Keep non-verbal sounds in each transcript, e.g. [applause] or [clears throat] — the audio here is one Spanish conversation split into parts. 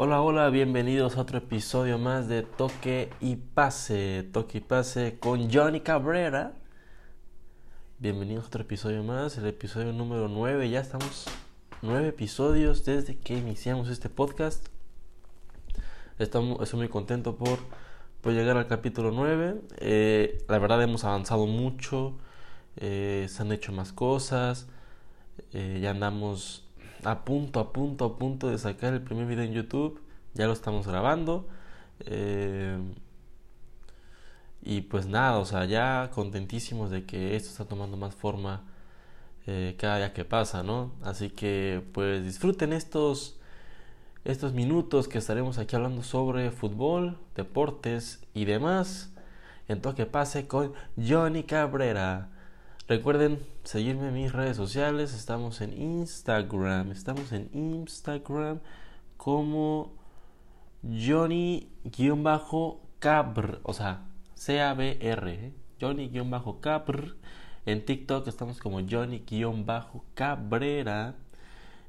Hola, hola, bienvenidos a otro episodio más de Toque y Pase. Toque y Pase con Johnny Cabrera. Bienvenidos a otro episodio más, el episodio número 9. Ya estamos nueve episodios desde que iniciamos este podcast. Estamos, estoy muy contento por, por llegar al capítulo 9. Eh, la verdad hemos avanzado mucho, eh, se han hecho más cosas, eh, ya andamos a punto, a punto, a punto de sacar el primer video en YouTube. Ya lo estamos grabando. Eh, y pues nada, o sea, ya contentísimos de que esto está tomando más forma eh, cada día que pasa, ¿no? Así que pues disfruten estos, estos minutos que estaremos aquí hablando sobre fútbol, deportes y demás. En Toque Pase con Johnny Cabrera. Recuerden seguirme en mis redes sociales. Estamos en Instagram. Estamos en Instagram como Johnny-Cabr. O sea, C-A-B-R. ¿eh? Johnny-Cabr. En TikTok estamos como Johnny-Cabrera.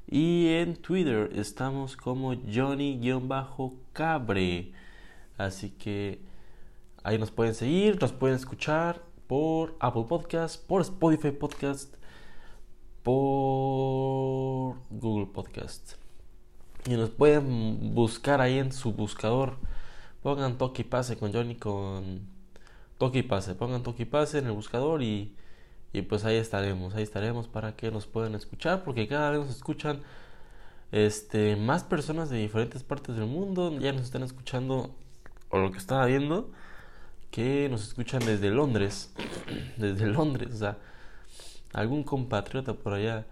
Y en Twitter estamos como Johnny-Cabre. Así que ahí nos pueden seguir, nos pueden escuchar por Apple Podcast, por Spotify Podcast, por Google Podcast. Y nos pueden buscar ahí en su buscador. Pongan toque y pase con Johnny con toque y pase. Pongan toque y pase en el buscador y, y pues ahí estaremos. Ahí estaremos para que nos puedan escuchar. Porque cada vez nos escuchan este, más personas de diferentes partes del mundo. Ya nos están escuchando, o lo que estaba viendo, que nos escuchan desde Londres. [clears throat] Desde Londres, o sea, algún compatriota por allá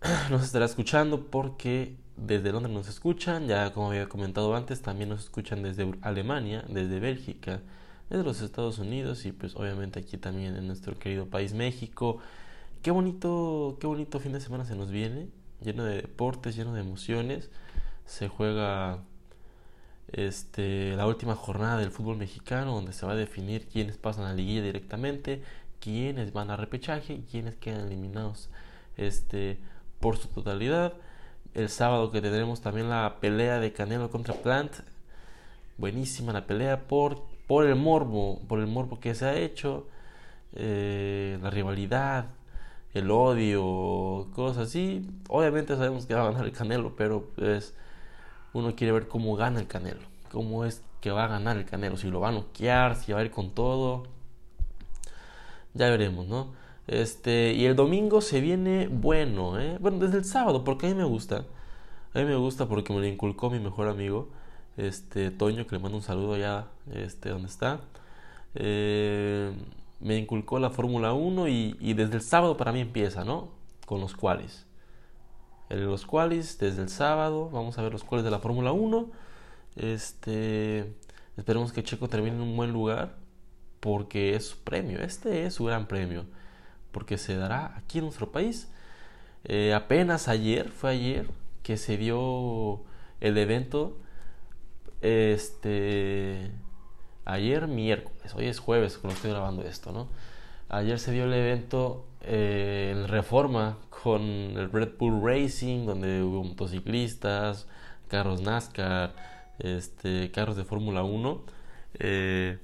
[clears throat] nos estará escuchando porque desde Londres nos escuchan, ya como había comentado antes, también nos escuchan desde Alemania, desde Bélgica, desde los Estados Unidos y pues obviamente aquí también en nuestro querido país México. Qué bonito, qué bonito fin de semana se nos viene, lleno de deportes, lleno de emociones. Se juega este, la última jornada del fútbol mexicano donde se va a definir quiénes pasan a la liguilla directamente, quiénes van a repechaje quiénes quedan eliminados este, por su totalidad. El sábado que tendremos también la pelea de Canelo contra Plant. Buenísima la pelea por, por el morbo, por el morbo que se ha hecho, eh, la rivalidad, el odio, cosas así. Obviamente sabemos que va a ganar el Canelo, pero pues uno quiere ver cómo gana el Canelo, cómo es que va a ganar el Canelo, si lo va a noquear, si va a ir con todo. Ya veremos, ¿no? Este, y el domingo se viene bueno, ¿eh? Bueno, desde el sábado, porque a mí me gusta. A mí me gusta porque me lo inculcó mi mejor amigo, este, Toño, que le mando un saludo allá, este, donde está. Eh, me inculcó la Fórmula 1 y, y, desde el sábado para mí empieza, ¿no? Con los cuales. Los cuales, desde el sábado, vamos a ver los cuales de la Fórmula 1. Este, esperemos que Checo termine en un buen lugar, porque es su premio, este es su gran premio porque se dará aquí en nuestro país. Eh, apenas ayer, fue ayer que se dio el evento. Este. Ayer miércoles, hoy es jueves cuando estoy grabando esto, ¿no? Ayer se dio el evento eh, en Reforma con el Red Bull Racing, donde hubo motociclistas, carros NASCAR, este, carros de Fórmula 1. Eh,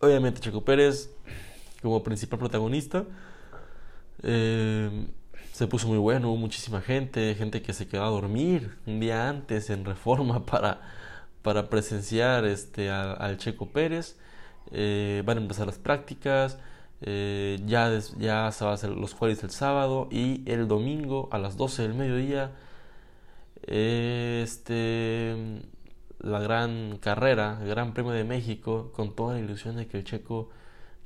obviamente Checo Pérez como principal protagonista. Eh, se puso muy bueno, hubo muchísima gente, gente que se quedó a dormir un día antes en reforma [laughs] para, para presenciar este, al, Checo Pérez. Eh, van a empezar las prácticas, eh, ya, ya se a hacer los cuales el sábado y el domingo a las 12 del mediodía. este, la gran carrera, el Gran Premio de México, con toda la ilusión de que el Checo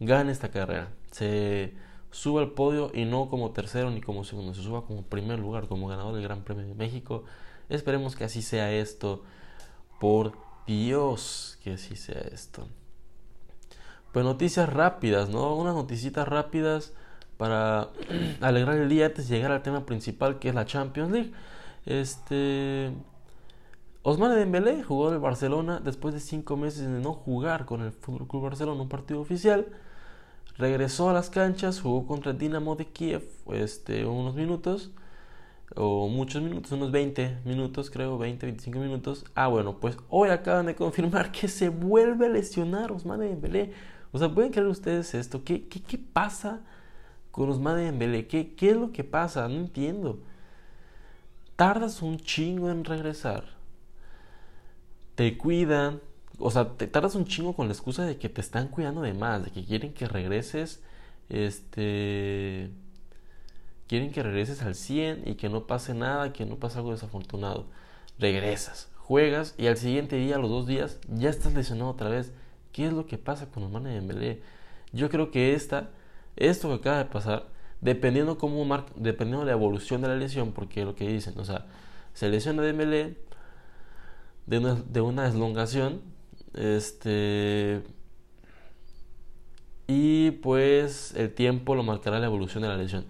gane esta carrera. Se suba al podio y no como tercero ni como segundo, se suba como primer lugar, como ganador del Gran Premio de México. Esperemos que así sea esto. Por Dios, que así sea esto. Pues noticias rápidas, ¿no? Unas noticitas rápidas para [clears throat] alegrar el día antes de llegar al tema principal que es la Champions League. Este Osman Dembélé jugó en el Barcelona después de cinco meses de no jugar con el Fútbol Club Barcelona un partido oficial. Regresó a las canchas, jugó contra el Dinamo de Kiev este, unos minutos. o muchos minutos, unos 20 minutos, creo, 20, 25 minutos. Ah, bueno, pues hoy acaban de confirmar [laughs] que se vuelve a lesionar Osmane Dembélé. O sea, ¿pueden creer ustedes esto? ¿Qué, qué, qué pasa con Osmane Dembélé? ¿Qué, ¿Qué es lo que pasa? No entiendo. Tardas un chingo en regresar. Te cuidan. O sea, te tardas un chingo con la excusa de que te están cuidando de más, de que quieren que regreses. Este quieren que regreses al 100 y que no pase nada, que no pase algo desafortunado. Regresas, juegas y al siguiente día, los dos días, ya estás lesionado otra vez. ¿Qué es lo que pasa con Osmane Dembélé? Yo creo que esta, esto que acaba de pasar, dependiendo cómo dependiendo de la evolución de la lesión, porque lo que dicen, o sea, se lesiona Dembélé de una, de una deslongación, este y pues el tiempo lo marcará la evolución de la lesión.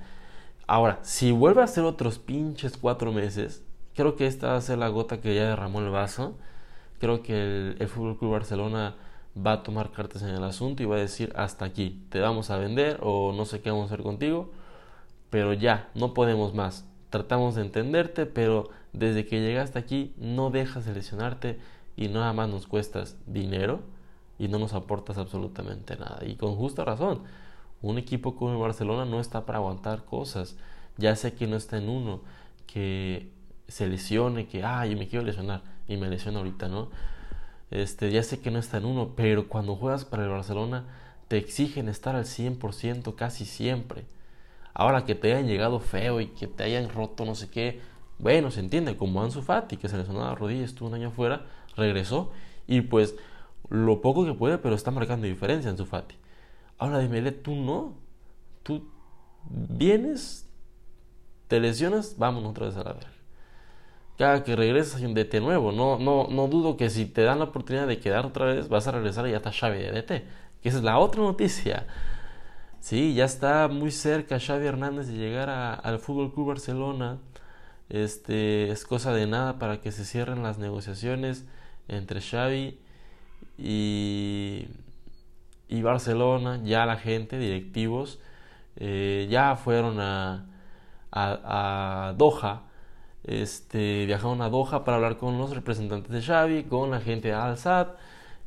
Ahora, si vuelve a ser otros pinches cuatro meses, creo que esta va a ser la gota que ya derramó el vaso. Creo que el, el Fútbol Club Barcelona va a tomar cartas en el asunto y va a decir hasta aquí, te vamos a vender o no sé qué vamos a hacer contigo, pero ya, no podemos más. Tratamos de entenderte, pero desde que llegaste aquí no dejas de lesionarte y nada más nos cuestas dinero y no nos aportas absolutamente nada. Y con justa razón. Un equipo como el Barcelona no está para aguantar cosas. Ya sé que no está en uno que se lesione, que, ah, yo me quiero lesionar y me lesiono ahorita, ¿no? Este, ya sé que no está en uno, pero cuando juegas para el Barcelona te exigen estar al 100% casi siempre. Ahora que te hayan llegado feo y que te hayan roto no sé qué, bueno, se entiende, como Ansu Fati, que se lesionó la rodilla, estuvo un año afuera, regresó y pues lo poco que puede, pero está marcando diferencia Ansu Fati. Ahora dime, tú no. Tú vienes, te lesionas, vámonos otra vez a la verga. Cada que regresas hay un DT nuevo. No, no, no dudo que si te dan la oportunidad de quedar otra vez, vas a regresar y ya está Xavi de DT. Que esa es la otra noticia. Sí, ya está muy cerca Xavi Hernández de llegar al Fútbol Club Barcelona. Este es cosa de nada para que se cierren las negociaciones entre Xavi y y Barcelona, ya la gente, directivos, eh, ya fueron a, a, Doha, este, viajaron a Doha para hablar con los representantes de Xavi, con la gente de Al-Sad,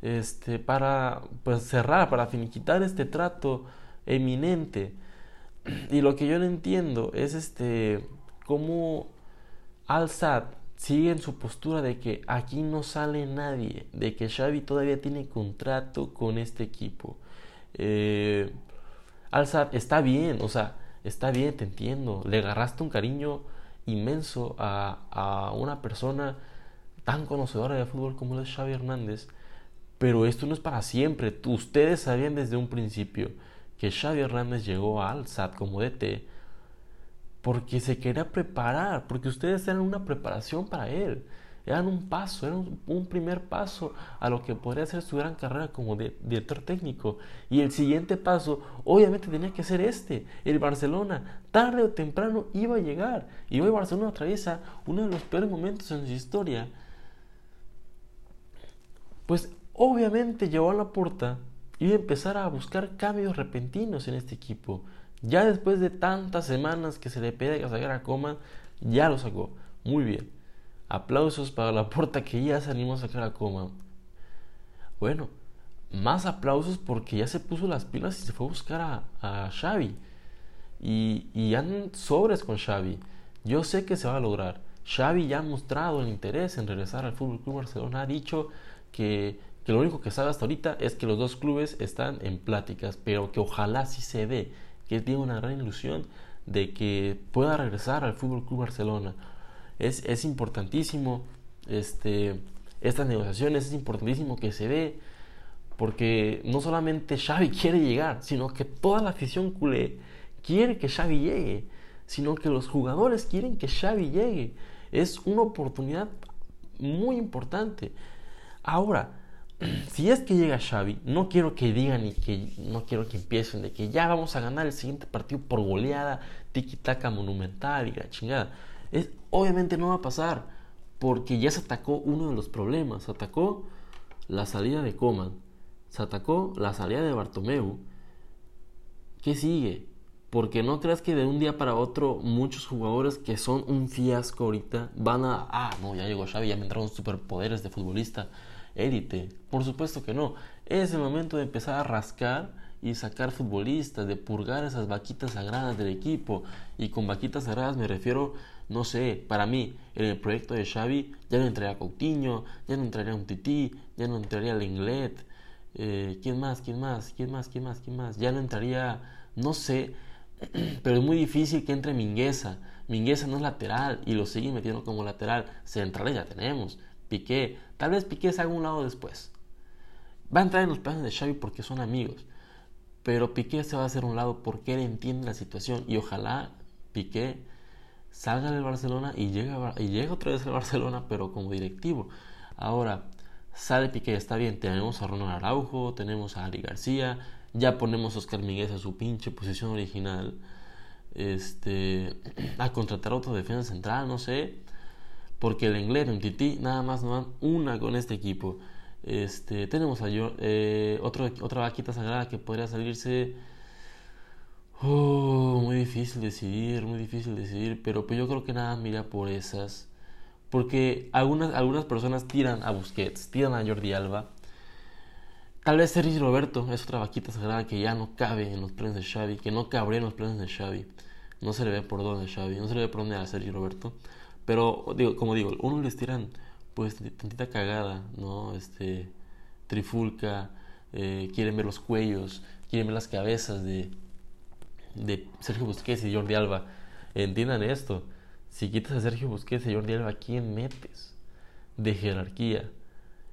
este, para pues, cerrar, para finiquitar este trato eminente. Y lo que yo no entiendo es este, cómo Al-Sad sigue en su postura de que aquí no sale nadie, de que Xavi todavía tiene contrato con este equipo. Eh, Alzad está bien, o sea, está bien, te entiendo. Le agarraste un cariño inmenso a, a una persona tan conocedora de fútbol como es Xavi Hernández. Pero esto no es para siempre. Ustedes sabían desde un principio que Xavi Hernández llegó a Alzad como DT porque se quería preparar, porque ustedes eran una preparación para él, eran un paso, eran un, primer paso a lo que podría ser su gran carrera como director técnico. Y el siguiente paso, obviamente, tenía que ser este, el Barcelona, tarde o temprano iba a llegar. Y hoy Barcelona atraviesa uno de los peores momentos en su historia. Pues obviamente llevó a la puerta y empezar a buscar cambios repentinos en este equipo. Ya después de tantas semanas que se le pide que sacara a Coman, ya lo sacó. Muy bien. Aplausos para la puerta que ya animó a sacar a Coman. Bueno, más aplausos porque ya se puso las pilas y se fue a buscar a, a Xavi. Y, y andan sobres con Xavi. Yo sé que se va a lograr. Xavi ya ha mostrado el interés en regresar al Fútbol Club Barcelona. Ha dicho que, que lo único que sabe hasta ahorita es que los dos clubes están en pláticas, pero que ojalá sí se dé que él tiene una gran ilusión de que pueda regresar al Fútbol Club Barcelona. Es, es importantísimo este, estas negociaciones, es importantísimo que se dé, porque no solamente Xavi [laughs] quiere llegar, sino que toda la afición culé quiere que Xavi llegue, sino que los jugadores quieren que Xavi llegue. Es una oportunidad muy importante. Ahora, [clears throat] si es que llega Xavi, no quiero que digan y que no quiero que empiecen de que ya vamos a ganar el siguiente partido por goleada, tiki-taka monumental y la chingada. Es, obviamente no va a pasar, porque ya se atacó uno de los problemas. Se atacó la salida de Coman, se atacó la salida de Bartomeu. ¿Qué sigue? Porque no creas que de un día para otro muchos jugadores que son un fiasco ahorita van a... Ah, no, ya llegó Xavi, ya me entraron superpoderes de futbolista élite. Por supuesto que no. Es el momento de empezar a rascar y sacar futbolistas, de purgar esas vaquitas sagradas del equipo. Y con vaquitas sagradas me refiero, no sé, para mí, en el proyecto de Xavi ya no entraría Coutinho, ya no entraría un Tití, ya no entraría Lenglet. Eh, ¿Quién más? ¿Quién más? ¿Quién más? ¿Quién más? ¿Quién más? Ya no entraría, no sé, [clears throat] pero es muy difícil que entre Mingueza. Mingueza no es lateral y lo siguen metiendo como lateral. Centrales ya tenemos. Piqué, tal vez Piqué se haga un lado después. Va a entrar en los planes de Xavi porque son amigos. Pero Piqué se va a hacer un lado porque él entiende la situación y ojalá Piqué salga del Barcelona y llegue, y llegue otra vez al Barcelona, pero como directivo. Ahora, sale Piqué, está bien, tenemos a Ronald Araujo, tenemos a Ari García, ya ponemos a Oscar Miguel a su pinche posición original. Este, [clears throat] a contratar otro defensa central, no sé. Porque el inglés en Titi nada más no dan una con este equipo. Este, tenemos a eh, otra vaquita sagrada que podría salirse. Oh, muy difícil decidir, muy difícil decidir, pero pues yo creo que nada mira por esas. Porque algunas, algunas personas tiran a Busquets, tiran a Jordi Alba. Tal vez Sergio Roberto es otra vaquita sagrada que ya no cabe en los planes de Xavi, que no cabría en los planes de Xavi. No se le ve por dónde Xavi, no se le ve por dónde a Sergio Roberto. Pero, digo, como digo, uno les tiran pues tantita cagada, ¿no? Este, trifulca, eh, quieren ver los cuellos, quieren ver las cabezas de, de Sergio Busquets y Jordi Alba. Entiendan esto, si quitas a Sergio Busquets y Jordi Alba, ¿quién metes? De jerarquía.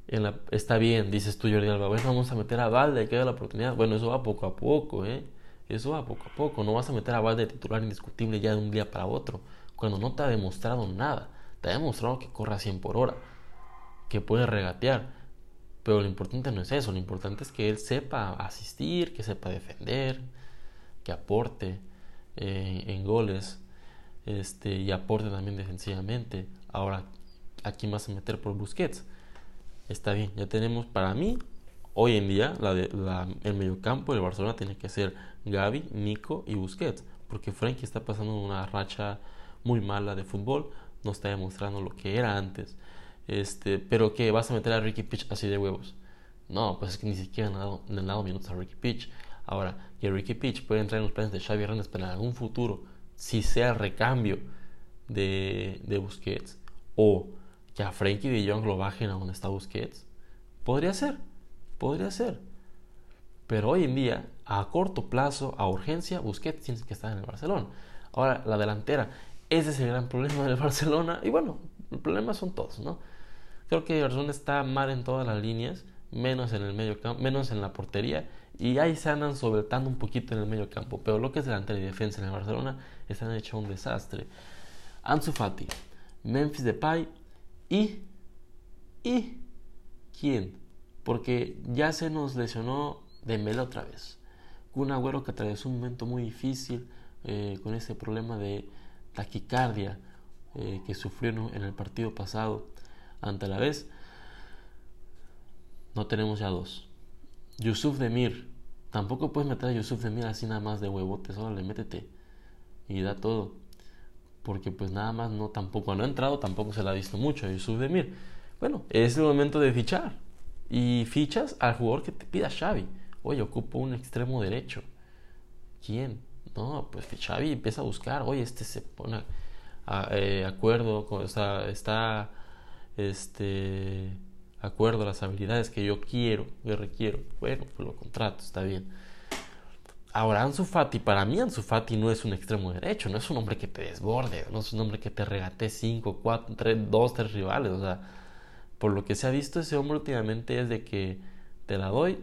En está bien, dices tú Jordi Alba, bueno, vamos a meter a Valde, que dar la oportunidad. Bueno, eso va poco a poco, ¿eh? Eso va poco a poco. No vas a meter a Valde de titular indiscutible ya de un día para otro cuando no te ha demostrado nada. Te ha demostrado que corre a 100 por hora, que puede regatear. Pero lo importante no es eso, lo importante es que él sepa asistir, que sepa defender, que aporte eh, en goles este, y aporte también defensivamente. Ahora, aquí más a meter por Busquets. Está bien, ya tenemos para mí, hoy en día, el mediocampo del Barcelona tiene que ser Gaby, Nico y Busquets. Porque Frankie está pasando una racha muy mala de fútbol, no está demostrando lo que era antes. Este, pero que vas a meter a Ricky Pitch así de huevos. No, pues es que ni siquiera le han dado, minutos a Ricky Pitch. Ahora, que Ricky Pitch puede entrar en los planes de Xavi Hernández para algún futuro, si sea recambio de, de Busquets, o que a Frankie de Jong lo bajen a donde está Busquets, podría ser, podría ser. Pero hoy en día, a corto plazo, a urgencia, Busquets tiene que estar en el Barcelona. Ahora, la delantera, ese es el gran problema del [laughs] Barcelona. Y bueno, el problema son todos, ¿no? Creo que Barcelona está mal en todas las líneas, menos en el medio campo, menos en la portería. Y ahí se andan sobretando un poquito en el medio campo. Pero lo que es delantera y defensa en el Barcelona están hecho un desastre. Ansu Fati, Memphis Depay y... ¿Y quién? Porque ya se nos lesionó Dembélé otra vez. Un Agüero que atravesó un momento muy difícil eh, con ese problema de taquicardia eh, que sufrieron en el partido pasado ante la vez, no tenemos ya dos. Yusuf Demir, tampoco puedes meter a Yusuf Demir así nada más de huevote, solo le métete y da todo. Porque pues nada más no tampoco no ha entrado, tampoco se la ha visto mucho a Yusuf Demir. Bueno, es el momento de fichar. Y fichas al jugador que te pida Xavi. Oye, ocupo un extremo derecho. ¿Quién? No, pues Xavi empieza a buscar, oye, este se pone a, eh, acuerdo, con, está, está este, acuerdo las habilidades que yo quiero, que requiero. Bueno, pues lo contrato, está bien. Ahora, Ansu Fati, para mí Ansu Fati no es un extremo derecho, no es un hombre que te desborde, no es un hombre que te regate 5, 4, 3, 2, 3 rivales. O sea, por lo que se ha visto ese hombre últimamente es de que te la doy,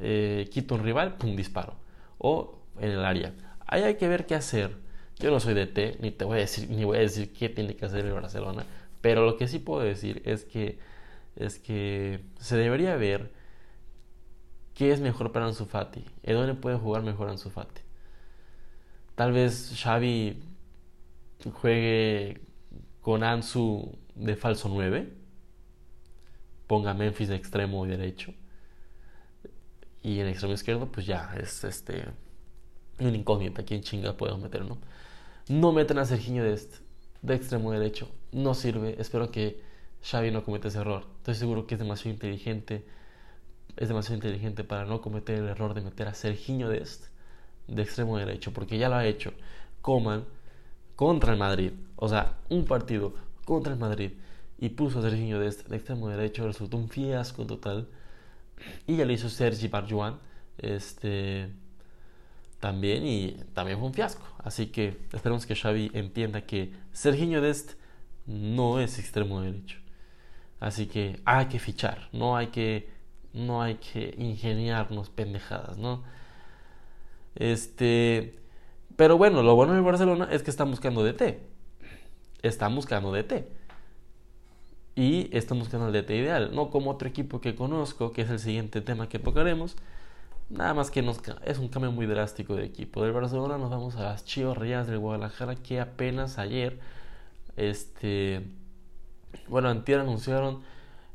eh, quito un rival, pum, disparo. O en el área. Ahí hay que ver qué hacer. Yo no soy de T, ni te voy a decir, ni voy a decir qué tiene que hacer el Barcelona, pero lo que sí puedo decir es que es que se debería ver qué es mejor para Ansu Fati, en dónde puede jugar mejor Ansu Fati. Tal vez Xavi juegue con Ansu de falso 9, ponga Memphis de extremo derecho y en extremo izquierdo pues ya es este una incógnita, ¿quién chinga podemos meter, no? No meten a Serginho de, este, de extremo derecho, no sirve. Espero que Xavi no cometa ese error. Estoy seguro que es demasiado inteligente, es demasiado inteligente para no cometer el error de meter a Serginho de este, de extremo derecho, porque ya lo ha hecho. Coman contra el Madrid, o sea, un partido contra el Madrid y puso a Serginho de, este, de extremo derecho, resultó un fiasco total. Y ya lo hizo Sergi Barjuan, este también y también fue un fiasco. Así que esperemos que Xavi entienda que Serginho Dest no es extremo derecho. Así que hay que fichar, no hay que no hay que ingeniarnos pendejadas, ¿no? Este, pero bueno, lo bueno del Barcelona es que están buscando DT. Están buscando DT. Y están buscando el DT ideal, no como otro equipo que conozco, que es el siguiente tema que tocaremos, Nada más que nos, es un cambio muy drástico de equipo. Del Barcelona nos vamos a las Rayadas del Guadalajara que apenas ayer, este, bueno, antier anunciaron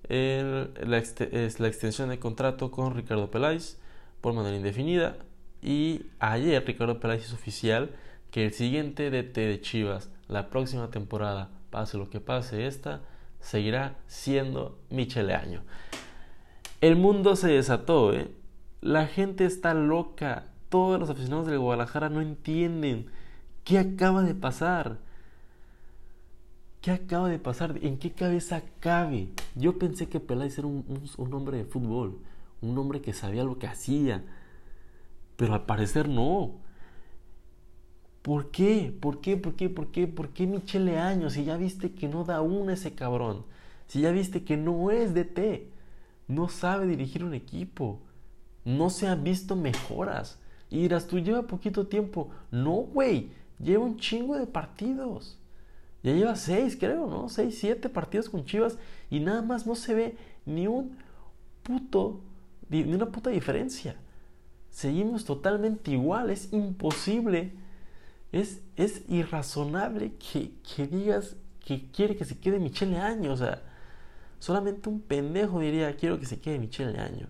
la, es la extensión de contrato con Ricardo Peláez por manera indefinida. Y ayer Ricardo Peláez hizo oficial que el siguiente DT de Chivas la próxima temporada, pase lo que pase esta, seguirá siendo Michele Año. El mundo se desató, ¿eh? La gente está loca. Todos los aficionados del Guadalajara no entienden qué acaba de pasar. ¿Qué acaba de pasar? ¿En qué cabeza cabe? Yo pensé que Peláez era un, hombre de fútbol, un hombre que sabía lo que hacía, pero al parecer no. ¿Por qué? ¿Por qué? ¿Por qué? ¿Por qué? ¿Por qué Michele Años? Si ya viste que no da una ese cabrón. Si ya viste que no es de T. No sabe dirigir un equipo no se han visto mejoras. Y dirás, tú lleva poquito tiempo. No, güey, lleva un chingo de partidos. Ya lleva seis, creo, ¿no? Seis, siete partidos con Chivas y nada más no se ve ni un puto, ni una puta diferencia. Seguimos totalmente igual, es imposible, es, es irrazonable que, que digas que quiere que se quede Michele Año. O sea, solamente un pendejo diría, quiero que se quede Michele Año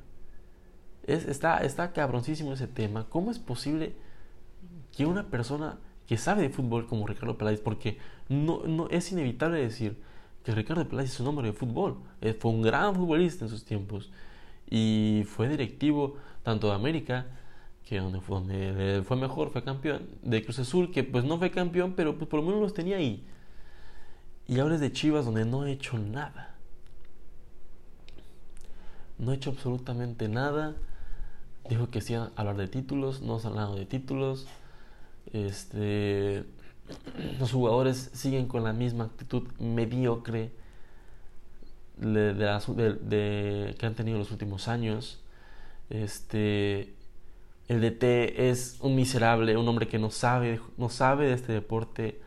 está, está cabroncísimo ese tema. ¿Cómo es posible que una persona que sabe de fútbol como Ricardo Peláez, porque no, no es inevitable decir que Ricardo Peláez es un hombre de fútbol, eh, fue un gran futbolista en sus tiempos y fue directivo tanto de América, que donde fue, mejor, fue campeón, de Cruz Azul, que pues no fue campeón, pero pues por lo menos los tenía ahí. Y ahora es de Chivas, donde no ha hecho nada. No ha hecho absolutamente nada dijo que sí a hablar de títulos, no se han hablado de títulos. Este, los jugadores siguen con la misma actitud mediocre de, que han tenido los últimos años. Este, el DT es un miserable, un hombre que no sabe, no sabe de este deporte.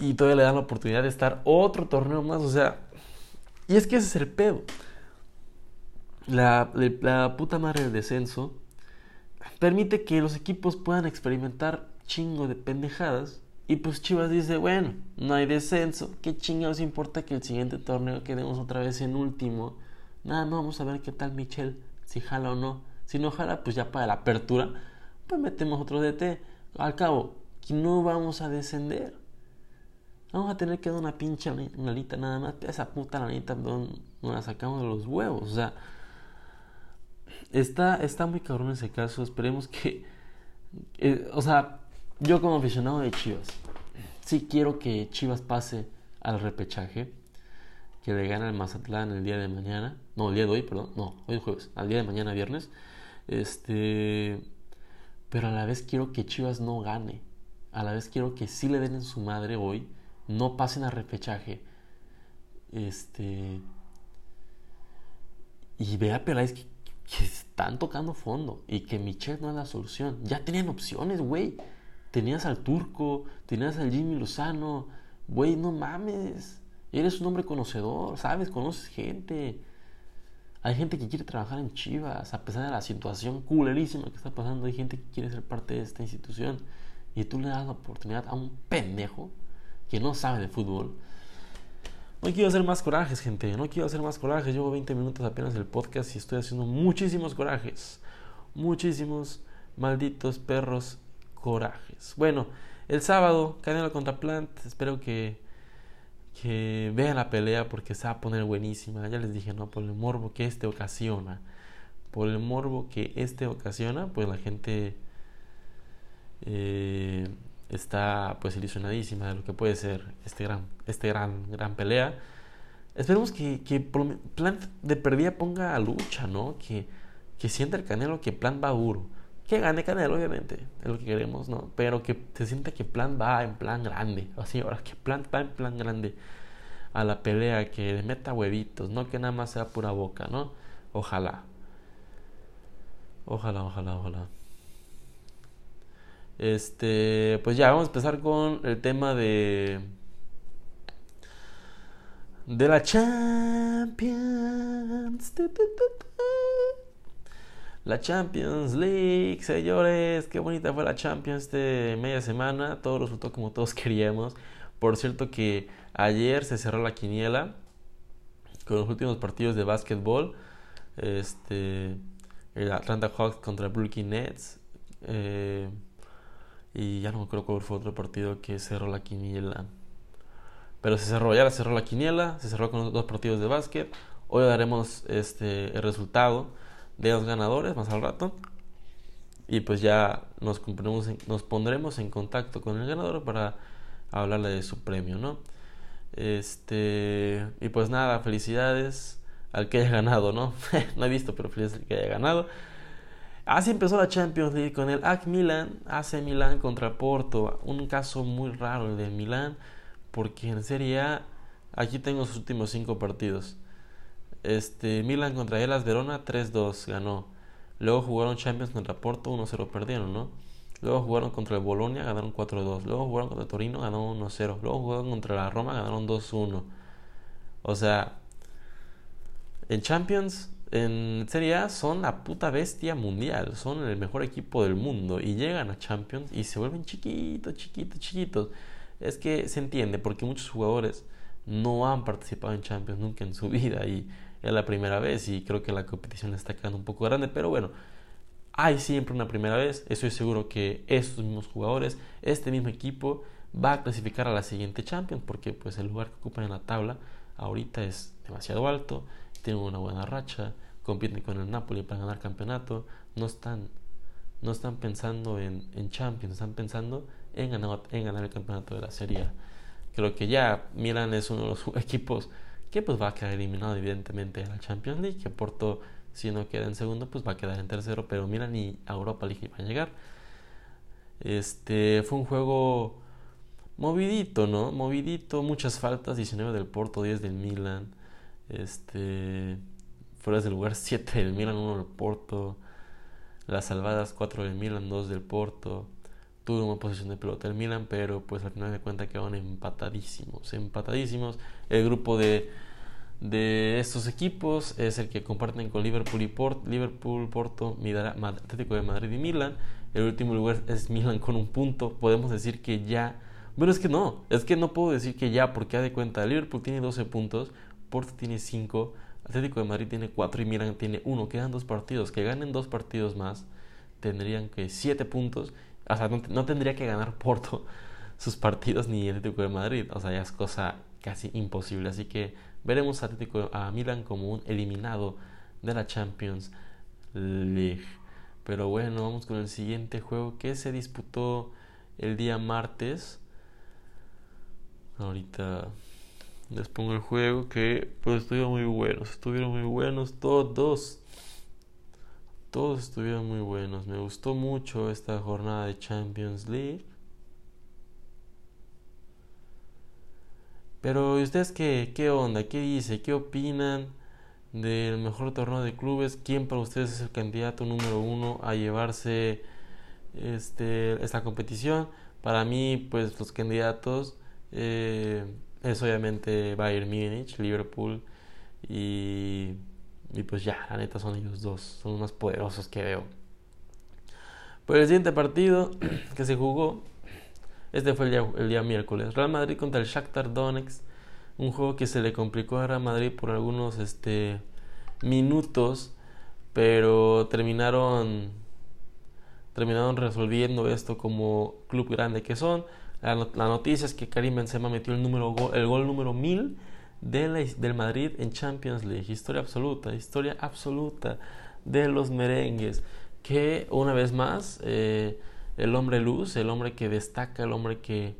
Y todavía le dan la oportunidad de estar otro torneo más. O sea, y es que ese es el pedo la, la puta madre del descenso permite que los equipos puedan experimentar chingo de pendejadas. Y pues Chivas dice, bueno, no hay descenso. ¿Qué chingados importa que el siguiente torneo quedemos otra vez en último? Nada, no, vamos a ver qué tal Michel, si jala o no. Si no jala, pues ya para la apertura, pues metemos otro DT. Al cabo, no vamos a descender. Vamos a tener que dar una pinche lanita nada más. Esa puta lanita no, no la sacamos de los huevos. O sea, está, está muy cabrón ese caso. Esperemos que. Eh, o sea, yo como aficionado de Chivas, sí quiero que Chivas pase al repechaje. Que le gane al Mazatlán el día de mañana. No, el día de hoy, perdón. No, hoy es jueves. Al día de mañana, viernes. Este. Pero a la vez quiero que Chivas no gane. A la vez quiero que sí le den en su madre hoy. No pasen al repechaje. Este. Y vea Peláez que que están tocando fondo y que Michelle no es la solución. Ya tenían opciones, güey. Tenías al Turco, tenías al Jimmy Lozano. Güey, no mames. Eres un hombre conocedor, ¿sabes? Conoces gente. Hay gente que quiere trabajar en Chivas, a pesar de la situación culerísima que está pasando. Hay gente que quiere ser parte de esta institución. Y tú le das la oportunidad a un pendejo que no sabe de fútbol no quiero hacer más corajes, gente. No quiero hacer más corajes. Llevo 20 minutos apenas del podcast y estoy haciendo muchísimos corajes. Muchísimos, Malditos perros corajes. Bueno, el sábado, Canelo contra Plant. Espero que, que vean la pelea porque se va a poner buenísima. Ya les dije, ¿no? Por el morbo que este ocasiona. Por el morbo que este ocasiona, pues la gente eh, está pues ilusionadísima de lo que puede ser este gran, este gran, gran pelea. Esperemos que, que Plant de perdida ponga a lucha, ¿no? Que, que sienta el Canelo que Plant va duro que gane Canelo, obviamente, es lo que queremos, ¿no? Pero que se sienta que Plan va en plan grande, así, ahora que Plan va en plan grande a la pelea, que le meta huevitos, no que nada más sea pura boca, ¿no? Ojalá. Ojalá, ojalá, ojalá. Este, pues ya, vamos a empezar con el tema de de la Champions. La Champions League, señores, qué bonita fue la Champions de media semana, todo resultó como todos [laughs] queríamos. Por cierto que ayer se cerró la quiniela con los últimos partidos de básquetbol. Este, Atlanta Hawks contra Brooklyn Nets. Eh, y ya no me acuerdo cuál fue otro partido que cerró la quiniela. Pero se cerró, ya cerró la quiniela, se cerró con los dos partidos de básquet. Hoy daremos este, el resultado de los ganadores más al rato. Y pues ya nos, pondremos en contacto con el ganador para hablarle de su premio, ¿no? Este, y pues nada, felicidades al que haya ganado, ¿no? [laughs] no he visto, pero felicidades al que haya ganado. Así empezó la Champions League con el AC Milan, AC Milan contra Porto. Un caso muy raro el de Milan, porque en Serie A aquí tengo sus últimos cinco partidos. Este, Milan contra Elas Verona 3-2 ganó. Luego jugaron Champions contra Porto 1-0 perdieron, ¿no? Luego jugaron contra el Bolonia, ganaron 4-2. Luego jugaron contra Torino, ganaron 1-0. Luego jugaron contra la Roma, ganaron 2-1. O sea, en Champions, en Serie A, son la puta bestia mundial. Son el mejor equipo del mundo. Y llegan a Champions y se vuelven chiquitos, chiquitos, chiquitos. Es que se entiende porque muchos jugadores no han participado en Champions nunca en su [laughs] vida. Y es la primera vez y creo que la competición está quedando un poco grande, pero bueno, hay siempre una primera vez, estoy seguro que estos mismos jugadores, este mismo equipo va a clasificar a la siguiente Champions porque pues el lugar que ocupan en la tabla ahorita es demasiado alto, tienen una buena racha, compiten con el Napoli para ganar campeonato, no están no están pensando en, Champions, están pensando en ganar, en ganar el campeonato de la Serie. Creo que ya Milan es uno de los [laughs] equipos que pues va a quedar eliminado evidentemente en la Champions League, que Porto si no queda en segundo pues va a quedar en tercero, pero mira ni Europa League va a llegar. Este fue un juego movidito, ¿no? Movidito, muchas faltas, 19 del Porto, 10 del Milan. Este fuera del lugar 7 del Milan, 1 del Porto. Las salvadas 4 del Milan, 2 del Porto. Tuvo una posición de pelota el Milan, pero pues al final de cuentas quedaron empatadísimos, empatadísimos. El grupo de, de estos equipos es el que comparten con Liverpool y Port, Liverpool, Porto, Atlético de Madrid y Milan. El último lugar es Milan con un punto. Podemos decir que ya. Bueno, es que no, es que no puedo decir que ya, porque ha de cuenta, Liverpool tiene 12 puntos, Porto tiene 5, Atlético de Madrid tiene 4 y Milan tiene 1. Quedan dos partidos. Que ganen dos partidos más, tendrían que 7 puntos. O sea, no, no tendría que ganar Porto [laughs] sus partidos ni Atlético de Madrid. O sea, ya es cosa casi imposible. Así que veremos a Atlético a Milan como un eliminado de la Champions League. Pero bueno, vamos con el siguiente juego que se disputó el día martes. Ahorita les pongo el juego que pues estuvieron muy buenos, estuvieron muy buenos todos. Todos estuvieron muy buenos. Me gustó mucho esta jornada de Champions League. Pero, ¿y ustedes qué, qué onda? ¿Qué dice? ¿Qué opinan del mejor torneo de clubes? ¿Quién para ustedes es el candidato número uno a llevarse este, esta competición? Para mí, pues los candidatos eh, es obviamente Bayern Múnich, Liverpool y, y pues ya, la neta son ellos dos, son los más poderosos que veo. Pues el siguiente partido [clears throat] que se jugó este fue el día, miércoles. Real Madrid contra el Shakhtar Donetsk. Un juego que se le complicó a Real Madrid por algunos este, minutos. Pero terminaron terminaron resolviendo esto como club grande que son. La, noticia es que Karim Benzema metió el, número, el gol número 1000 de del Madrid en Champions League. Historia absoluta, historia absoluta de los merengues. Que una vez más, eh, el hombre luz, el hombre que destaca, el hombre que,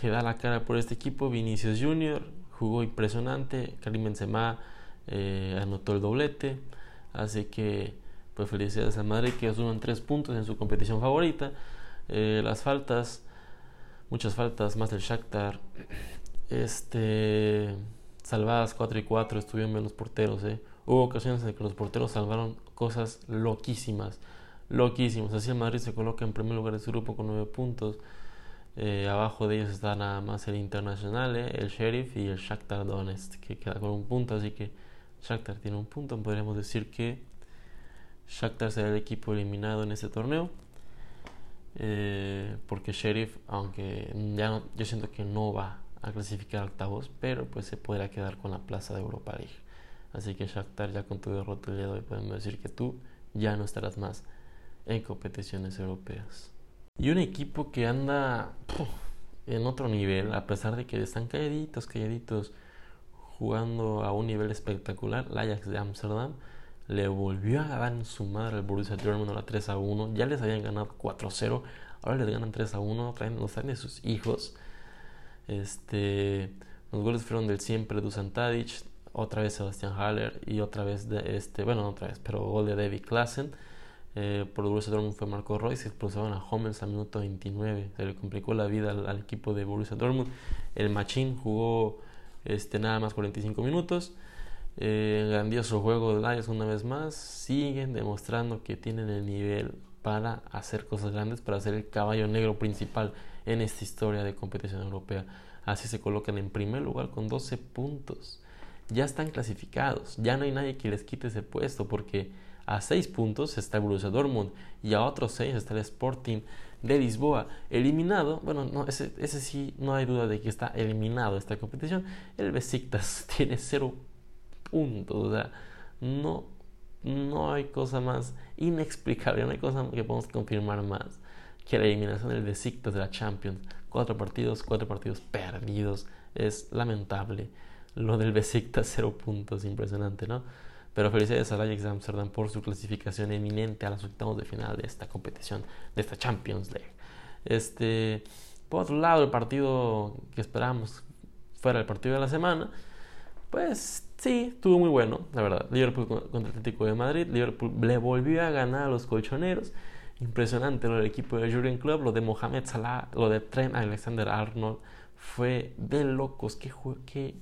que da la cara por este equipo, Vinicius Junior, jugó impresionante. Karim Benzema eh, anotó el doblete. Así que, pues felicidades a Madrid que suman tres puntos en su competición favorita. Eh, las faltas, muchas faltas, más del Shakhtar. Este, salvadas 4 y 4, estuvieron bien los porteros. Eh. Hubo ocasiones en que los porteros salvaron cosas loquísimas. Loquísimas. Así el Madrid se coloca en primer lugar de su grupo con 9 puntos. Eh, abajo de ellos está nada más el Internacional, el Sheriff y el Shakhtar Donetsk, que queda con un punto. Así que Shakhtar tiene un punto. Podríamos decir que Shakhtar será el equipo eliminado en este torneo. Eh, porque Sheriff, aunque ya no, yo siento que no va a clasificar a octavos, pero pues se podrá quedar con la plaza de Europa League. Así que Shakhtar ya con tu derrota el día de hoy podemos decir que tú ya no estarás más en competiciones europeas. Y un equipo que anda en otro nivel, a pesar de que están calladitos, calladitos, jugando a un nivel espectacular, el Ajax de Amsterdam le volvió a dar su madre al Borussia Dortmund a la 3 a 1. Ya les habían ganado 4 a 0, ahora les ganan 3 a 1, traen, los traen de sus hijos. Este, los goles fueron del siempre Dusan Tadic, otra vez Sebastián Haller y otra vez de este, bueno, otra vez, pero gol de David Klassen. Eh, por Borussia Dortmund fue Marco Royce, expulsaron a Hummels al minuto 29. Se le complicó la vida al, equipo de Borussia Dortmund. El Machín jugó este, nada más 45 minutos. Eh, grandioso juego de Ajax una vez más. Siguen demostrando que tienen el nivel para hacer cosas grandes, para ser el caballo negro principal en esta historia de competición europea. Así se colocan en primer lugar con 12 puntos. Ya están clasificados, ya no hay nadie que les quite ese puesto porque a 6 puntos está el Borussia Dortmund y a otros 6 está el Sporting de Lisboa. Eliminado, bueno, no, ese, ese sí no hay duda de que está eliminado esta competición. El Besiktas [laughs] tiene 0 puntos, no, no hay cosa más inexplicable, no hay cosa que podemos confirmar más que la eliminación del Besiktas de la Champions. Cuatro partidos, cuatro partidos perdidos. Es lamentable. Lo del Besiktas, cero puntos, impresionante, ¿no? Pero felicidades al Ajax Amsterdam por su clasificación eminente a los octavos de final de esta competición, de esta Champions League. Este, por otro lado, el partido que esperábamos fuera el partido de la semana, pues sí, estuvo muy bueno, la verdad. Liverpool contra Atlético de Madrid. Liverpool le volvió a ganar a los colchoneros. Impresionante lo del equipo de Jurgen Club, lo de Mohamed Salah, lo de Trent Alexander Arnold. Fue de locos. Que, que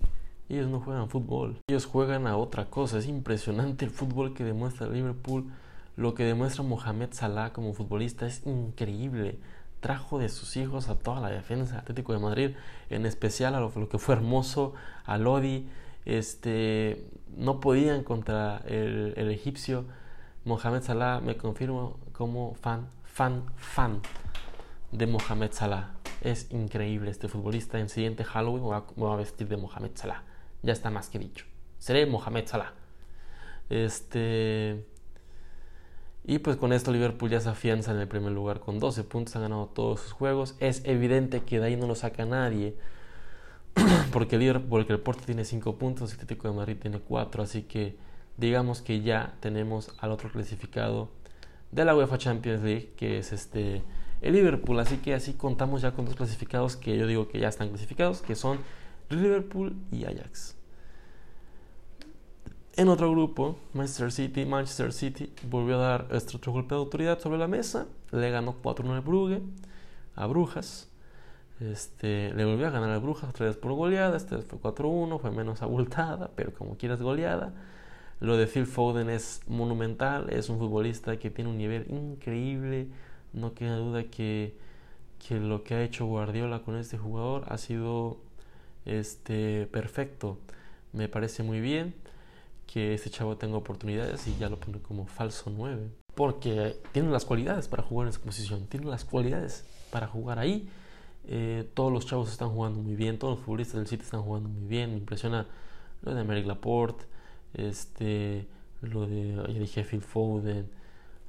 ellos no juegan fútbol. Ellos juegan a otra cosa. Es impresionante el fútbol que demuestra Liverpool. Lo que demuestra Mohamed Salah como futbolista es increíble. Trajo de sus hijos a toda la defensa Atlético de Madrid, en especial a lo, que fue hermoso, a Lodi. Este, no podían contra el egipcio. Mohamed Salah, me confirmo, como fan, fan, fan de Mohamed Salah. Es increíble este futbolista. En siguiente Halloween me voy a, vestir de Mohamed Salah. Ya está más que dicho. Seré Mohamed Salah. Este. Y pues con esto Liverpool ya se afianza en el primer lugar con 12 puntos. Ha ganado todos sus juegos. Es evidente que de ahí no lo saca nadie. [clears throat] porque, el, porque el Porto tiene 5 puntos. El Atlético de Madrid tiene 4. Así que digamos que ya tenemos al otro clasificado de la UEFA Champions League, que es este el Liverpool. Así que así contamos ya con dos clasificados que yo digo que ya están clasificados, que son Liverpool y Ajax. En otro grupo, Manchester City, Manchester City volvió a dar este otro golpe de autoridad sobre la mesa, le ganó 4-1 al Brugge, a Brujas. Este, le volvió a ganar a Brujas otra vez por goleada, esta vez fue 4-1, fue menos abultada, pero como quieras goleada. Lo de Phil Foden es monumental, es un futbolista que tiene un nivel increíble, no queda duda que, que lo que ha hecho Guardiola con este jugador ha sido este, perfecto. Me parece muy bien que este chavo tenga oportunidades y ya lo pone como falso 9. Porque tiene las cualidades para jugar en esa posición, tiene las cualidades para jugar ahí. Eh, todos los chavos están jugando muy bien, todos los futbolistas del City están jugando muy bien. Me impresiona lo de Americ Laporte, este, lo de, ya dije, Phil Foden,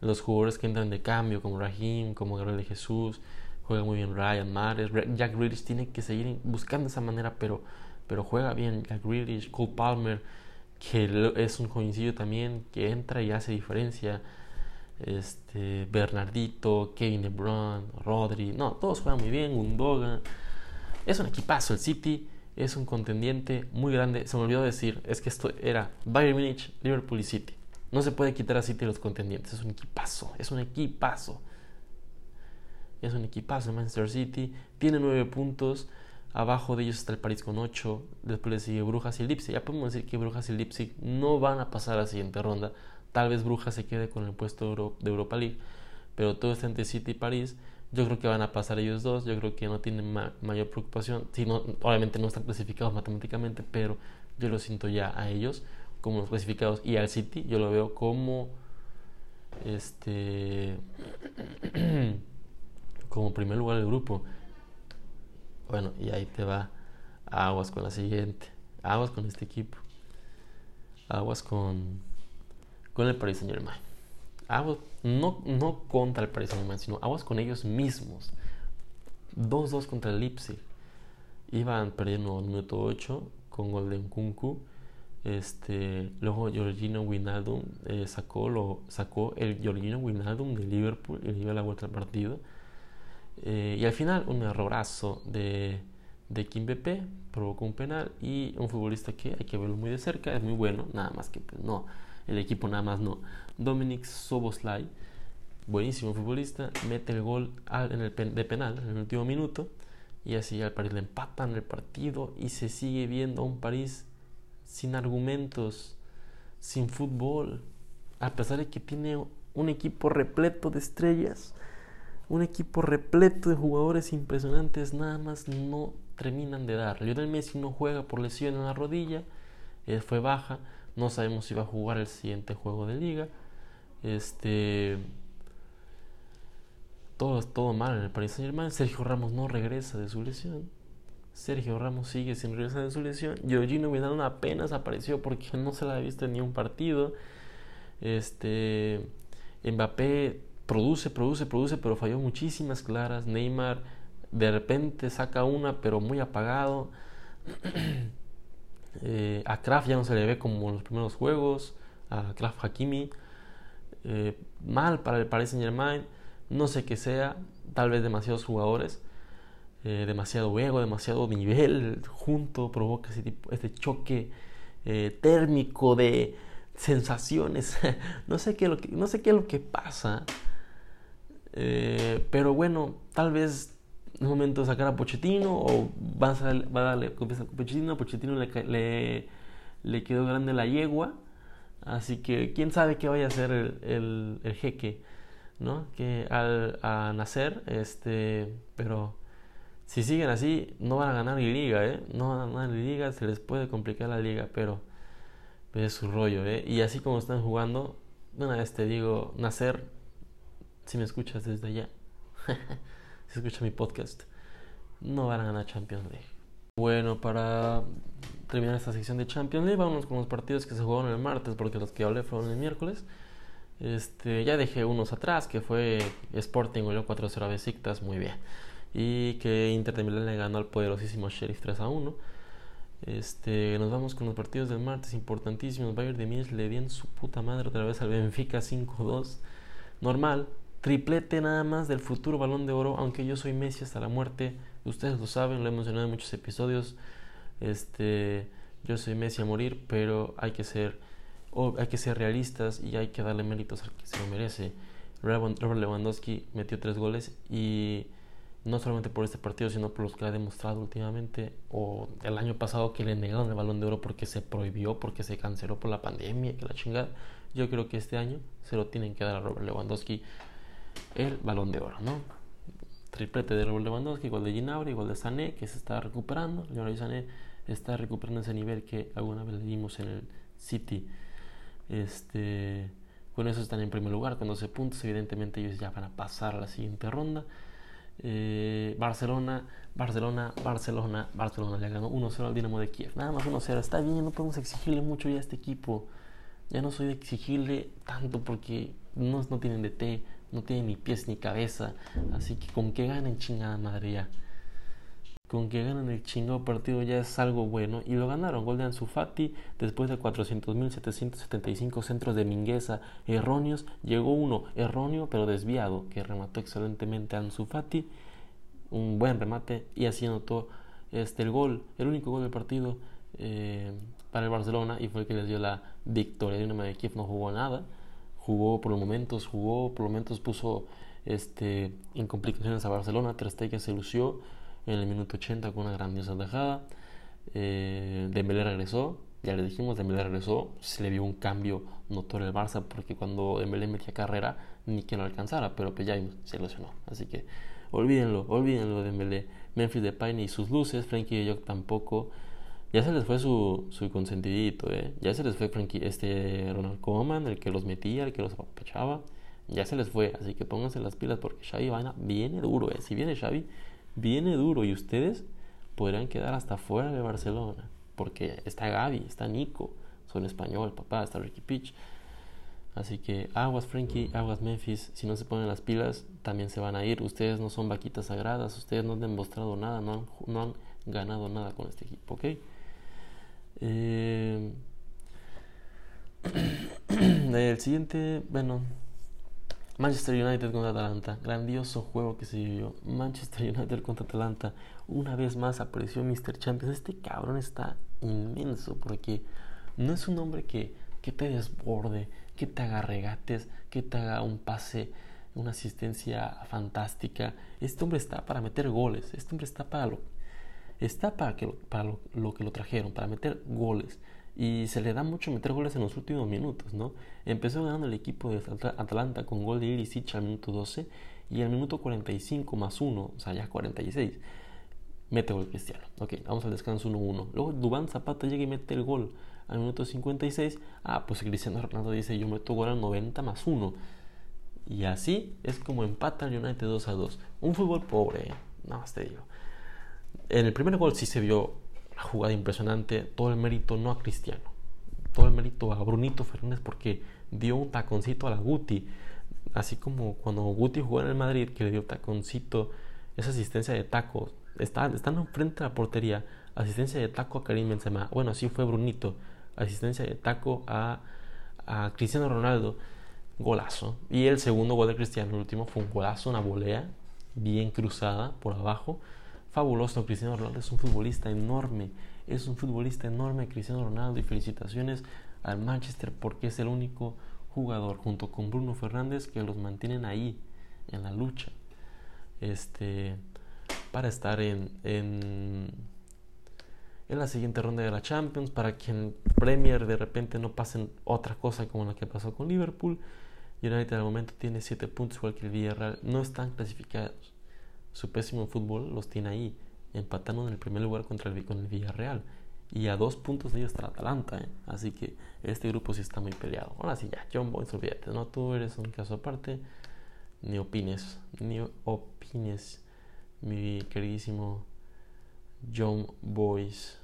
los jugadores que entran de cambio, como Raheem, como Gabriel de Jesús, juega muy bien Ryan Mares, Jack Grealish tiene que seguir buscando esa manera, pero, pero juega bien Jack Grealish, Cole Palmer, que es un jovencillo también que entra y hace diferencia. Este, Bernardito, Kevin De Bruyne, Rodri, no, todos juegan muy bien, Gundogan. Es un equipazo, el City es un contendiente muy grande. Se me olvidó decir, es que esto era Bayern Munich, Liverpool y City. No se puede quitar a City los contendientes, es un equipazo, es un equipazo. Es un equipazo Manchester City, tiene nueve puntos, abajo de ellos está el París con ocho, después le sigue Brujas y Leipzig. Ya podemos decir que Brujas y Leipzig no van a pasar a la siguiente ronda. Tal vez Brujas se quede con el puesto de Europa League, pero todo está entre City y París. Yo creo que van a pasar ellos dos. Yo creo que no tienen mayor preocupación. Si obviamente no están clasificados matemáticamente, pero yo lo siento ya a ellos como clasificados y al City. Yo lo veo como este [clears throat] como primer lugar del grupo. Bueno, y ahí te va aguas con la siguiente. Aguas con este equipo. Aguas con con el Paris Saint Germain aguas, no, no contra el Paris Saint-Germain, sino aguas con ellos mismos. 2-2 contra el Leipzig. Iban perdiendo el minuto 8 con gol de. Este, luego Georgino Wijnaldum eh, sacó, lo, sacó el Georgino Wijnaldum de Liverpool y le dio la vuelta al partido. Eh, y al final un errorazo de, de Kimpembe provocó un penal y un futbolista que hay que verlo muy de cerca, es muy bueno, nada más que pues, no, el equipo nada más no. Dominic Soboslai, buenísimo futbolista, mete el gol en el de penal en el último minuto y así al París le empatan el partido y se sigue viendo a un París sin argumentos, sin fútbol, a pesar de que tiene un equipo repleto de estrellas, un equipo repleto de jugadores impresionantes, nada más no terminan de dar. Lionel Messi no juega por lesión en la rodilla, eh, fue baja, no sabemos si va a jugar el siguiente juego de liga. Este. Todo, todo mal en el Paris Saint Germain. Sergio Ramos no regresa de su lesión. Sergio Ramos sigue sin regresar de su lesión. Georgino Wijnaldum apenas apareció porque [laughs] no se la había visto en ni un partido. Este. Mbappé produce, produce, produce, pero falló muchísimas claras. Neymar de repente saca una, pero muy apagado. [clears throat] Eh, a Kraft ya no se le ve como en los primeros juegos. A Kraft Hakimi. Eh, mal para el Paris Saint Germain. No sé qué sea. Tal vez demasiados jugadores. Eh, demasiado ego, demasiado nivel junto. Provoca ese tipo, este choque térmico de sensaciones. [laughs] no, sé qué no sé qué es lo que pasa. pero bueno, tal vez es momento sacar a Pochettino o va a, va a darle confianza a Pochettino. Pochettino le, le, le, quedó grande la yegua. Así que quién sabe qué vaya a hacer el, el, jeque, ¿no? Que al a nacer, este, pero si siguen así, no van a ganar ni liga, ¿eh? No van a ganar ni liga, se les puede complicar la liga, pero es su rollo, ¿eh? Y así como están jugando, una vez te digo, nacer, si me escuchas desde allá. [laughs] si escucha mi podcast, no van a ganar Champions League. Bueno, para terminar esta sección de Champions League, vamos con los partidos que se jugaron el martes, porque los que hablé fueron el miércoles. Este, ya dejé unos atrás, que fue Sporting goleó 4-0 a Besiktas, muy bien. Y que Inter de Milán le ganó al poderosísimo Sheriff 3 1. Este, nos vamos con los partidos del martes importantísimos. Bayern de Múnich le dieron su puta madre otra vez al Benfica 5-2. Normal, triplete nada más del futuro balón de oro, aunque yo soy Messi hasta la muerte, ustedes lo saben, lo he mencionado en muchos episodios, este, yo soy Messi a morir, pero hay que ser, hay que ser realistas y hay que darle méritos al que se lo merece. Robert Lewandowski metió tres goles y no solamente por este partido, sino por los que ha demostrado últimamente o el año pasado que le negaron el balón de oro porque se prohibió, porque se canceló por la pandemia, que la chingada. Yo creo que este año se lo tienen que dar a Robert Lewandowski el balón de oro, ¿no? Triplete de Lewandowski, igual de Ginabri, igual de Sané, que se está recuperando. Leroy Sané está recuperando ese nivel que alguna vez le dimos en el City. Este, con eso están en primer lugar con 12 puntos. Evidentemente ellos ya van a pasar a la siguiente ronda. Eh, Barcelona, Barcelona, Barcelona, Barcelona le ganó 1-0 al Dinamo de Kiev. Nada más 1-0. Está bien, no podemos exigirle mucho ya a este equipo. Ya no soy de exigirle tanto porque no, no tienen DT, no tienen ni pies ni cabeza. Así que con que ganen chingada madre ya. Con que ganen el chingado partido ya es algo bueno. Y lo ganaron. Gol de Ansu Fati después de 400.775 centros de Mingueza erróneos. Llegó uno erróneo pero desviado que remató excelentemente a Ansu Fati. Un buen remate y así anotó este, el gol, el único gol del partido eh, para el Barcelona y fue el que les dio la victoria. De Kiev no jugó nada, jugó por momentos, jugó por momentos puso este, en complicaciones a Barcelona. Ter Stegen se lució en el minuto 80 con una grandiosa dejada. Eh, Dembélé regresó, ya le dijimos, Dembélé regresó, se le vio un cambio notorio al Barça porque cuando Dembélé metía carrera ni que lo alcanzara, pero pues ya se lesionó. Así que olvídenlo, olvídenlo Dembélé. Memphis Depay ni sus luces, Frankie de Jong tampoco. Ya se les fue su, su consentidito, ¿eh? Ya se les fue Frankie, este Ronald Koeman, el que los metía, el que los apapachaba. Ya se les fue, así que pónganse las pilas porque Xavi Vaina viene duro, ¿eh? Si viene Xavi, viene duro y ustedes podrán quedar hasta fuera de Barcelona. Porque está Gaby, está Nico, son español, papá, está Ricky Pitch. Así que aguas Frankie, aguas Memphis, si no se ponen las pilas, también se van a ir. Ustedes no son vaquitas sagradas, ustedes no han demostrado nada, no han, no han ganado nada con este equipo, ¿ok? Eh, [clears throat] el siguiente, bueno, Manchester United contra Atalanta, grandioso juego que se vivió. Manchester [laughs] United contra Atalanta, una vez más apareció Mr. Champions. Este cabrón está inmenso porque no es un hombre que, que te desborde, que te haga regates, que te haga un pase, una asistencia fantástica. Este hombre está para meter goles, este hombre está para lo, está para, que, para lo, que lo trajeron, para meter goles. Y se le da mucho meter goles en los últimos minutos, ¿no? Empezó ganando el equipo de Atalanta con gol de Ilicic al minuto 12 y al minuto 45 más 1, o sea, ya 46, mete gol Cristiano. Ok, vamos al descanso 1-1. Luego Dubán Zapata llega y mete el gol al minuto 56, ah, pues Cristiano Ronaldo dice yo meto gol al 90 más 1. Y así es como empata el United 2 a 2. Un fútbol pobre, ¿eh? no más te digo. En el primer gol sí se vio la jugada impresionante, todo el mérito no a Cristiano, todo el mérito a Brunito Fernández porque dio un taconcito a la Guti, así como cuando Guti jugó en el Madrid que le dio taconcito, esa asistencia de taco, está, estando enfrente de la portería, asistencia de taco a Karim Benzema, bueno, así fue Brunito, asistencia de taco a, a Cristiano Ronaldo, golazo. Y el segundo gol de Cristiano, el último, fue un golazo, una volea bien cruzada por abajo. Fabuloso, Cristiano Ronaldo es un futbolista enorme, es un futbolista enorme Cristiano Ronaldo y felicitaciones al Manchester porque es el único jugador junto con Bruno Fernández que los mantienen ahí en la lucha. Este para estar en, en la siguiente ronda de la Champions, para que en Premier de repente no pasen otra cosa como la que pasó con Liverpool. United al momento tiene 7 puntos igual que el Villarreal, no están clasificados. Su pésimo fútbol los tiene ahí, empatando en el primer lugar contra el, con el Villarreal. Y a dos puntos de ellos está Atalanta, ¿eh? así que este grupo sí está muy peleado. Ahora sí, ya, John Boyce, olvídate, no, tú eres un caso aparte, ni opines, ni opines, mi queridísimo John Boyce.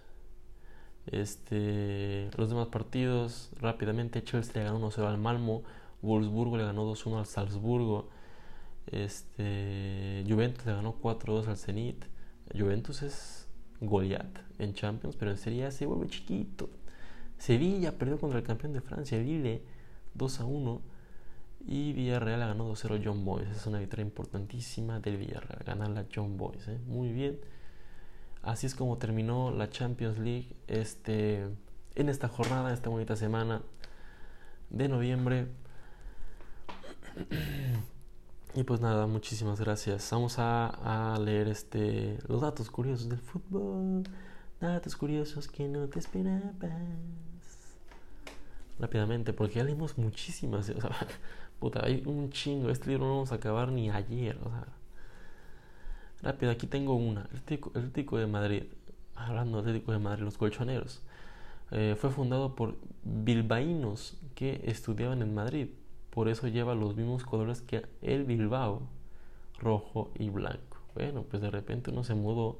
Este, los demás partidos, rápidamente, Chelsea le ganó 1-0 al Malmo, Wolfsburgo le ganó 2-1 al Salzburgo, este, Juventus le ganó 4-2 al Zenit. Juventus es Goliath en Champions, pero en Serie A se vuelve chiquito. Sevilla perdió contra el campeón de Francia, Lille, 2-1. Y Villarreal ganó 2-0 John Boys. Es una victoria importantísima del Villarreal. Ganarla John Boys. ¿eh? Muy bien. Así es como terminó la Champions League este, en esta jornada, esta bonita semana de noviembre. [clears throat] Y pues nada, muchísimas gracias. Vamos a, leer este, los datos curiosos del fútbol. Datos curiosos que no te esperabas. Rápidamente, porque ya leímos muchísimas. [laughs] Puta, hay un chingo. Este libro no vamos a acabar ni ayer. Rápido, aquí tengo una. El Atlético, de Madrid. Hablando del Atlético de Madrid, los colchoneros. Eh, fue fundado por bilbaínos que estudiaban en Madrid. Por eso lleva los mismos colores que el Bilbao, rojo y blanco. Bueno, pues de repente uno se mudó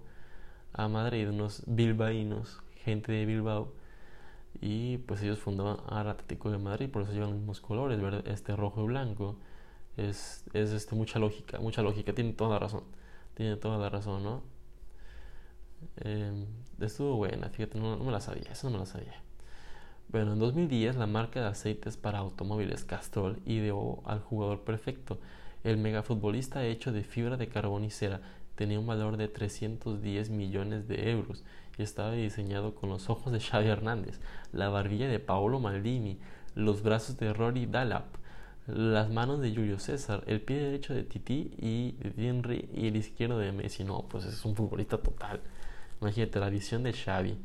a Madrid, unos bilbaínos, gente de Bilbao, Y pues ellos fundaban al Atlético de Madrid, por eso llevan los mismos colores, este rojo y blanco. Es, es este, mucha lógica, mucha lógica, tiene toda la razón. Tiene toda la razón, ¿no? Eh, estuvo buena, fíjate, no, me la sabía, eso no me la sabía. Bueno, en 2010 la marca de aceites para automóviles Castrol ideó al jugador perfecto. El megafutbolista hecho de fibra de carbón y cera tenía un valor de 310 millones de euros y estaba diseñado con los ojos de Xavi Hernández, la barbilla de Paolo Maldini, los brazos de Rory Dalap, las manos de Julio César, el pie derecho de Titi y de y el izquierdo de Messi. No, pues es un futbolista total. Imagínate la visión de Xavi.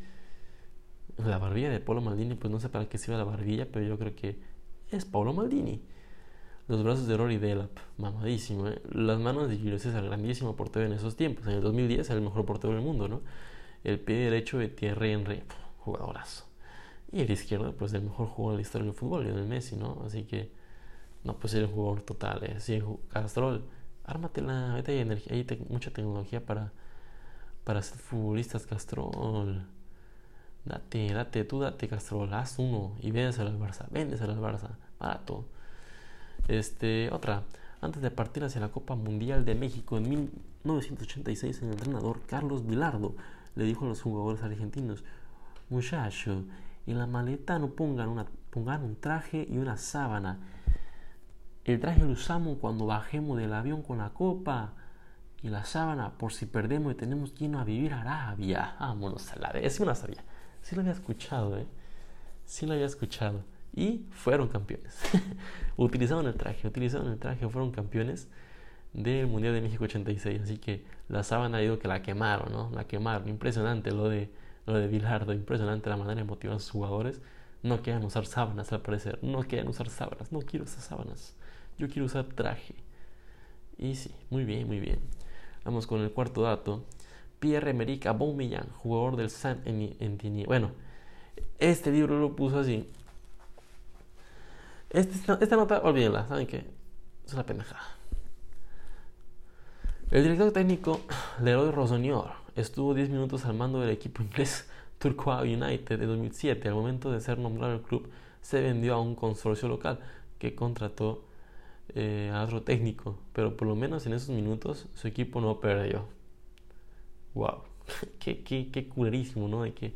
La barbilla de Paolo Maldini, pues no sé para qué sirve la barbilla, pero yo creo que es Paolo Maldini. Los brazos de Rory Delap, mamadísimo, ¿eh? Las manos de Julio César, grandísimo portero en esos tiempos. En el 2010 era el mejor portero del mundo, ¿no? El pie derecho de Thierry Henry, jugadorazo. Y el izquierdo, pues el mejor jugador de la historia del fútbol, Lionel Messi, ¿no? Así que, no, pues ser un jugador total, ¿eh? Castrol, ármatela, ahorita hay, energía, hay mucha tecnología para, para ser futbolistas, Castrol. Date, date, tú date, Castrol, haz uno y véndeselo al Barça, véndeselo al Barça, barato. Este, otra, antes de partir hacia la Copa Mundial de México en 1986, el entrenador Carlos Vilardo le dijo a los jugadores argentinos, muchacho, en la maleta no pongan, una, pongan un traje y una sábana. El traje lo usamos cuando bajemos del avión con la copa y la sábana por si perdemos y tenemos que irnos a vivir a Arabia. Vámonos a la vez. Es una sabía. Sí lo había escuchado, ¿eh? Sí lo había escuchado. Y fueron campeones. [laughs] utilizaron el traje, utilizaron el traje, fueron campeones del Mundial de México 86. Así que la sábana digo que la quemaron, ¿no? La quemaron. Impresionante lo de, lo de Bilardo, impresionante la manera de motivar a sus jugadores. No quieren usar sábanas al parecer, no quieren usar sábanas, no quiero usar sábanas. Yo quiero usar traje. Y sí, muy bien, muy bien. Vamos con el cuarto dato. Pierre-Emerick Aubameyang, jugador del Saint Etienne. Bueno, este libro lo puso así. Este, esta, nota, olvídenla, ¿saben qué? Es una pendejada. El director técnico Leroy Rosonior estuvo 10 minutos al mando del equipo inglés [laughs] Turquoise United de 2007. Al momento de ser nombrado el club, se vendió a un consorcio local que contrató eh, a otro técnico, pero por lo menos en esos minutos su equipo no perdió wow, [laughs] qué, qué, qué culerísimo, ¿no? De que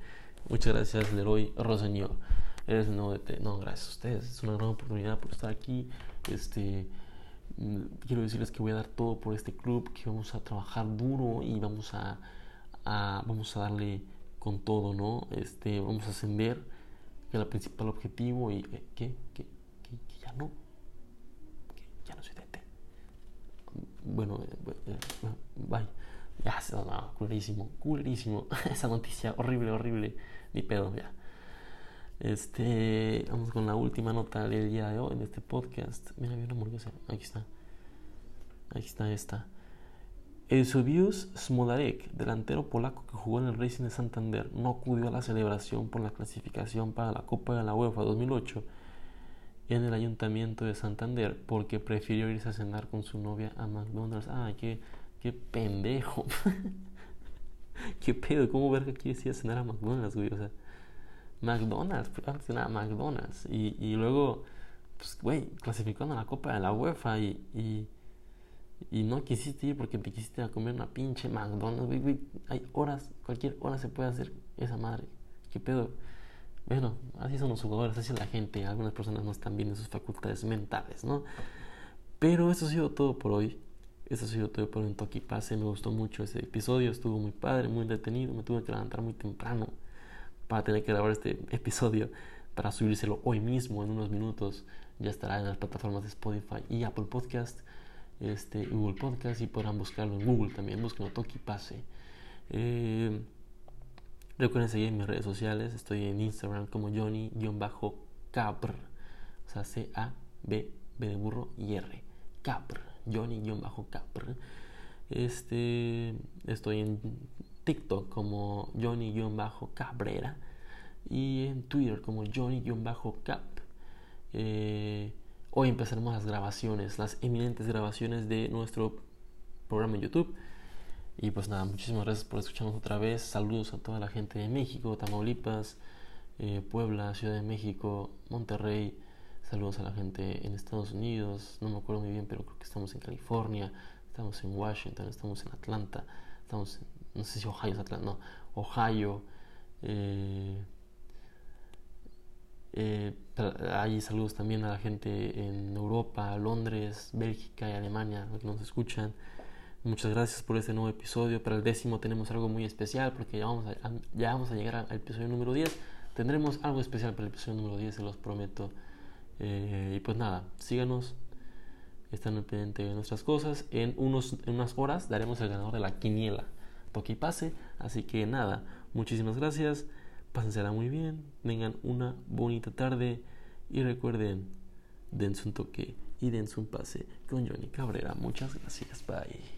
muchas gracias Leroy Roseño. Eres no, no, gracias a ustedes, es una gran oportunidad por estar aquí. Este, mm, quiero decirles que voy a dar todo por este club, que vamos a trabajar duro y vamos a, vamos a darle con todo, ¿no? Este, vamos a ascender, que es el principal objetivo y eh, que, que, que, ya no, que ya no soy DT. Bueno, eh, eh, bye. Ya, no, culerísimo, culerísimo. [laughs] Esa noticia horrible, horrible. Ni pedo, ya. Este, vamos con la última nota del día de hoy en este podcast. Mira, había una hamburguesa. Aquí está. Aquí está esta. Eusebius Smolarek, delantero polaco que jugó en el Racing de Santander, no acudió a la celebración por la clasificación para la Copa de la UEFA 2008 en el Ayuntamiento de Santander porque prefirió irse a cenar con su novia a McDonald's. Ah, que Qué pendejo. [laughs] ¿Qué pedo? ¿Cómo verga quieres ir a cenar a McDonald's, güey? O sea, McDonald's, a cenar a McDonald's. Y, y luego, pues, güey, clasificando a la Copa de la UEFA y, y, y, no quisiste ir porque te quisiste comer una pinche McDonald's, güey, güey. Hay horas, cualquier hora se puede hacer esa madre. ¿Qué pedo? Bueno, así son los jugadores, así es la gente. Algunas personas no están bien en sus facultades mentales, ¿no? Pero eso ha sido todo por hoy. Eso ha sido todo por un toque pase. Me gustó mucho ese episodio. Estuvo muy padre, muy detenido. Me tuve que levantar muy temprano para tener que grabar este [laughs] episodio. Para subírselo hoy mismo en unos minutos. Ya estará en las plataformas de Spotify y Apple Podcast. Este, Google Podcast y podrán buscarlo en Google también. Busquen Toki Pase. Eh, recuerden seguir en mis redes sociales. Estoy en Instagram como Johnny-Capr. O sea, C-A-B, B de burro y R. Capr. Johnny-Capr. Este, estoy en TikTok como Johnny-Cabrera y en Twitter como Johnny-Cap. Eh, hoy empezaremos las grabaciones, las eminentes grabaciones de nuestro programa en YouTube. Y pues nada, muchísimas gracias por escucharnos otra vez. Saludos a toda la gente de México, Tamaulipas, eh, Puebla, Ciudad de México, Monterrey. Saludos a la gente en Estados Unidos. No me acuerdo muy bien, pero creo que estamos en California, estamos en Washington, estamos en Atlanta, estamos en, no sé si Ohio es Atlanta, no, Ohio. Eh, eh, hay saludos también a la gente en Europa, Londres, Bélgica y Alemania, que nos escuchan. Muchas gracias por este nuevo episodio. Para el décimo tenemos algo muy especial porque ya vamos ya vamos a llegar al episodio número 10. Tendremos algo especial para el episodio número 10, se los prometo. Eh, y pues nada, síganos, están al pendiente de nuestras cosas. En, unos, en unas horas daremos el ganador de la quiniela. Toque y pase. Así que nada, muchísimas gracias. Pásensela muy bien, tengan una bonita tarde y recuerden, dense un toque y dense un pase con Johnny Cabrera. Muchas gracias, bye.